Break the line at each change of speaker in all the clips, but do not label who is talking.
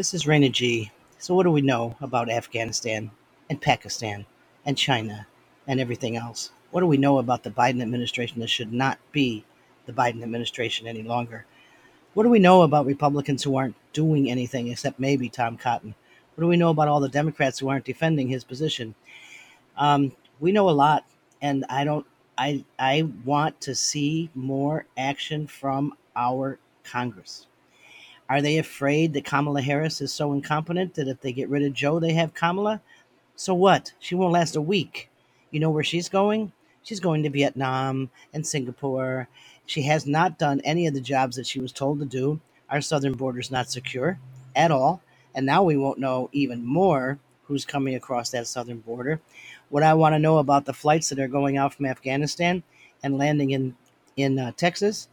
This is Raina G. So, what do we know about Afghanistan and Pakistan and China and everything else? What do we know about the Biden administration that should not be the Biden administration any longer? What do we know about Republicans who aren't doing anything except maybe Tom Cotton? What do we know about all the Democrats who aren't defending his position? Um, we know a lot, and I don't. I I want to see more action from our Congress. Are they afraid that Kamala Harris is so incompetent that if they get rid of Joe, they have Kamala? So what? She won't last a week. You know where she's going? She's going to Vietnam and Singapore. She has not done any of the jobs that she was told to do. Our southern border is not secure at all. And now we won't know even more who's coming across that southern border. What I want to know about the flights that are going out from Afghanistan and landing in, in uh, Texas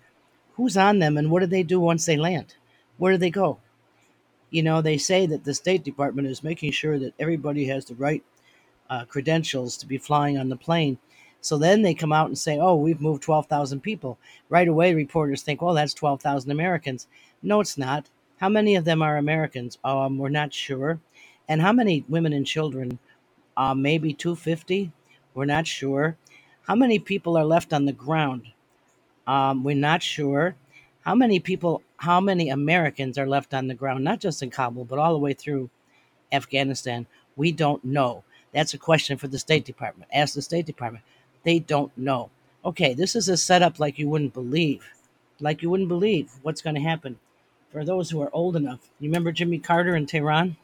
who's on them and what do they do once they land? Where do they go? You know, they say that the State Department is making sure that everybody has the right uh, credentials to be flying on the plane. So then they come out and say, oh, we've moved 12,000 people. Right away, reporters think, well, that's 12,000 Americans. No, it's not. How many of them are Americans? Um, we're not sure. And how many women and children? Uh, maybe 250. We're not sure. How many people are left on the ground? Um, we're not sure. How many people, how many Americans are left on the ground, not just in Kabul, but all the way through Afghanistan? We don't know. That's a question for the State Department. Ask the State Department. They don't know. Okay, this is a setup like you wouldn't believe. Like you wouldn't believe what's going to happen. For those who are old enough, you remember Jimmy Carter in Tehran?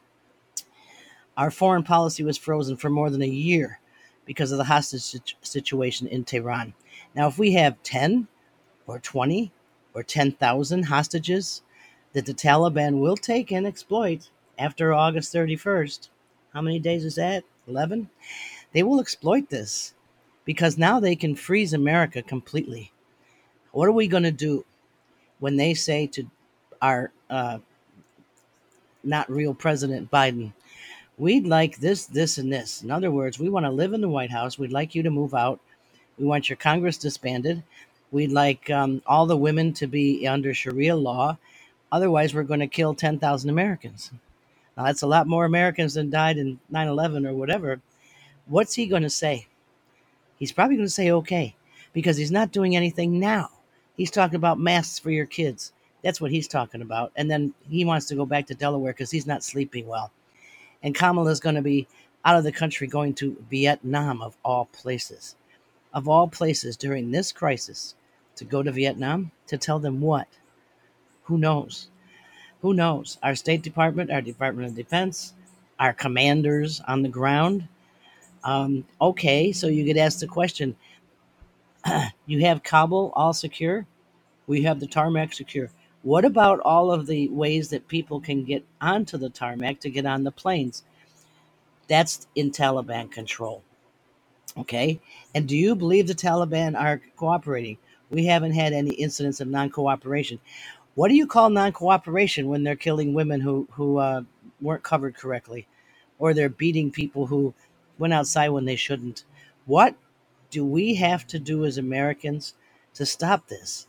Our foreign policy was frozen for more than a year because of the hostage situation in Tehran. Now, if we have 10 or 20 or 10,000 hostages that the Taliban will take and exploit after August 31st. How many days is that? 11? They will exploit this because now they can freeze America completely. What are we going to do when they say to our uh, not real President Biden, we'd like this, this, and this? In other words, we want to live in the White House. We'd like you to move out. We want your Congress disbanded. We'd like um, all the women to be under Sharia law. Otherwise, we're going to kill 10,000 Americans. Now, that's a lot more Americans than died in 9 11 or whatever. What's he going to say? He's probably going to say okay because he's not doing anything now. He's talking about masks for your kids. That's what he's talking about. And then he wants to go back to Delaware because he's not sleeping well. And Kamala is going to be out of the country going to Vietnam, of all places. Of all places during this crisis to go to Vietnam to tell them what? Who knows? Who knows? Our State Department, our Department of Defense, our commanders on the ground. Um, okay, so you get asked the question you have Kabul all secure? We have the tarmac secure. What about all of the ways that people can get onto the tarmac to get on the planes? That's in Taliban control. Okay. And do you believe the Taliban are cooperating? We haven't had any incidents of non cooperation. What do you call non cooperation when they're killing women who, who uh, weren't covered correctly? Or they're beating people who went outside when they shouldn't? What do we have to do as Americans to stop this?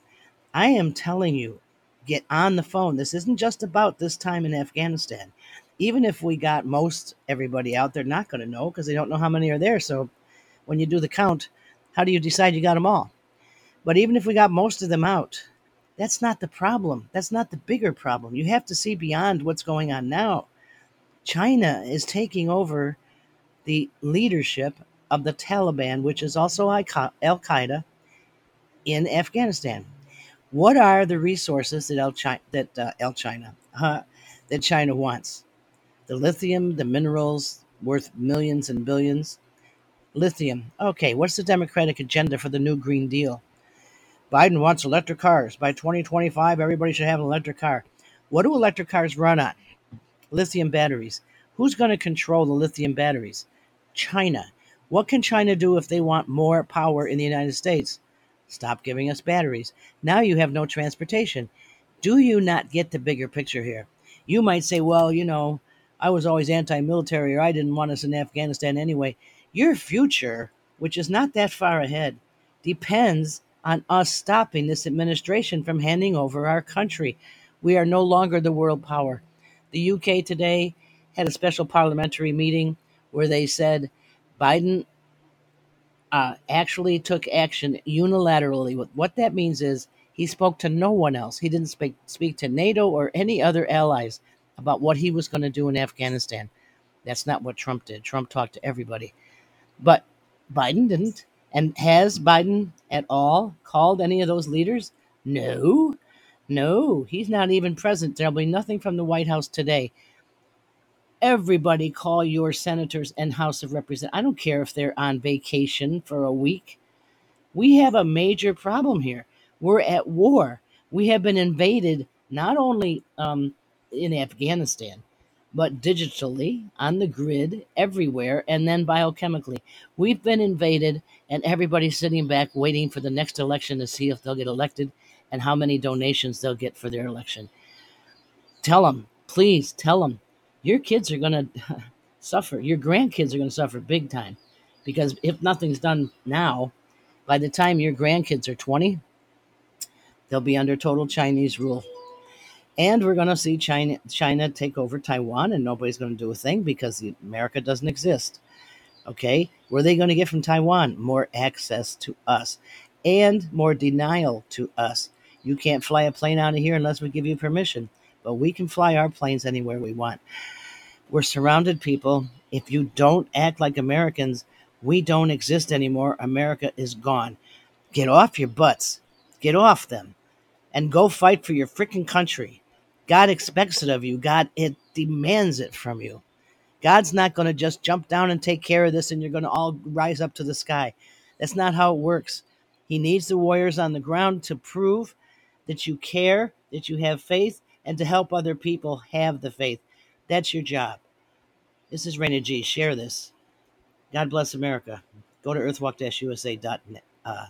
I am telling you, get on the phone. This isn't just about this time in Afghanistan. Even if we got most everybody out, they're not going to know because they don't know how many are there. So when you do the count, how do you decide you got them all? But even if we got most of them out, that's not the problem. That's not the bigger problem. You have to see beyond what's going on now. China is taking over the leadership of the Taliban, which is also Al Qaeda, in Afghanistan. What are the resources that El China, that uh, El China uh, that China wants? The lithium, the minerals worth millions and billions. Lithium. Okay, what's the Democratic agenda for the new Green Deal? Biden wants electric cars. By 2025, everybody should have an electric car. What do electric cars run on? Lithium batteries. Who's going to control the lithium batteries? China. What can China do if they want more power in the United States? Stop giving us batteries. Now you have no transportation. Do you not get the bigger picture here? You might say, well, you know, I was always anti military or I didn't want us in Afghanistan anyway. Your future, which is not that far ahead, depends on us stopping this administration from handing over our country. We are no longer the world power. The UK today had a special parliamentary meeting where they said Biden uh, actually took action unilaterally. What what that means is he spoke to no one else. He didn't speak speak to NATO or any other allies about what he was going to do in Afghanistan. That's not what Trump did. Trump talked to everybody, but Biden didn't. And has Biden at all called any of those leaders? No, no, he's not even present. There'll be nothing from the White House today. Everybody call your senators and House of Representatives. I don't care if they're on vacation for a week. We have a major problem here. We're at war. We have been invaded not only um, in Afghanistan, but digitally, on the grid, everywhere, and then biochemically. We've been invaded, and everybody's sitting back waiting for the next election to see if they'll get elected and how many donations they'll get for their election. Tell them, please tell them, your kids are going to suffer. Your grandkids are going to suffer big time because if nothing's done now, by the time your grandkids are 20, they'll be under total Chinese rule. And we're going to see China China take over Taiwan and nobody's going to do a thing because America doesn't exist. Okay? What are they going to get from Taiwan? More access to us and more denial to us. You can't fly a plane out of here unless we give you permission, but we can fly our planes anywhere we want. We're surrounded, people. If you don't act like Americans, we don't exist anymore. America is gone. Get off your butts. Get off them and go fight for your freaking country. God expects it of you. God it demands it from you. God's not going to just jump down and take care of this and you're going to all rise up to the sky. That's not how it works. He needs the warriors on the ground to prove that you care, that you have faith, and to help other people have the faith. That's your job. This is Raina G. Share this. God bless America. Go to earthwalk-usa.net. Net. Uh,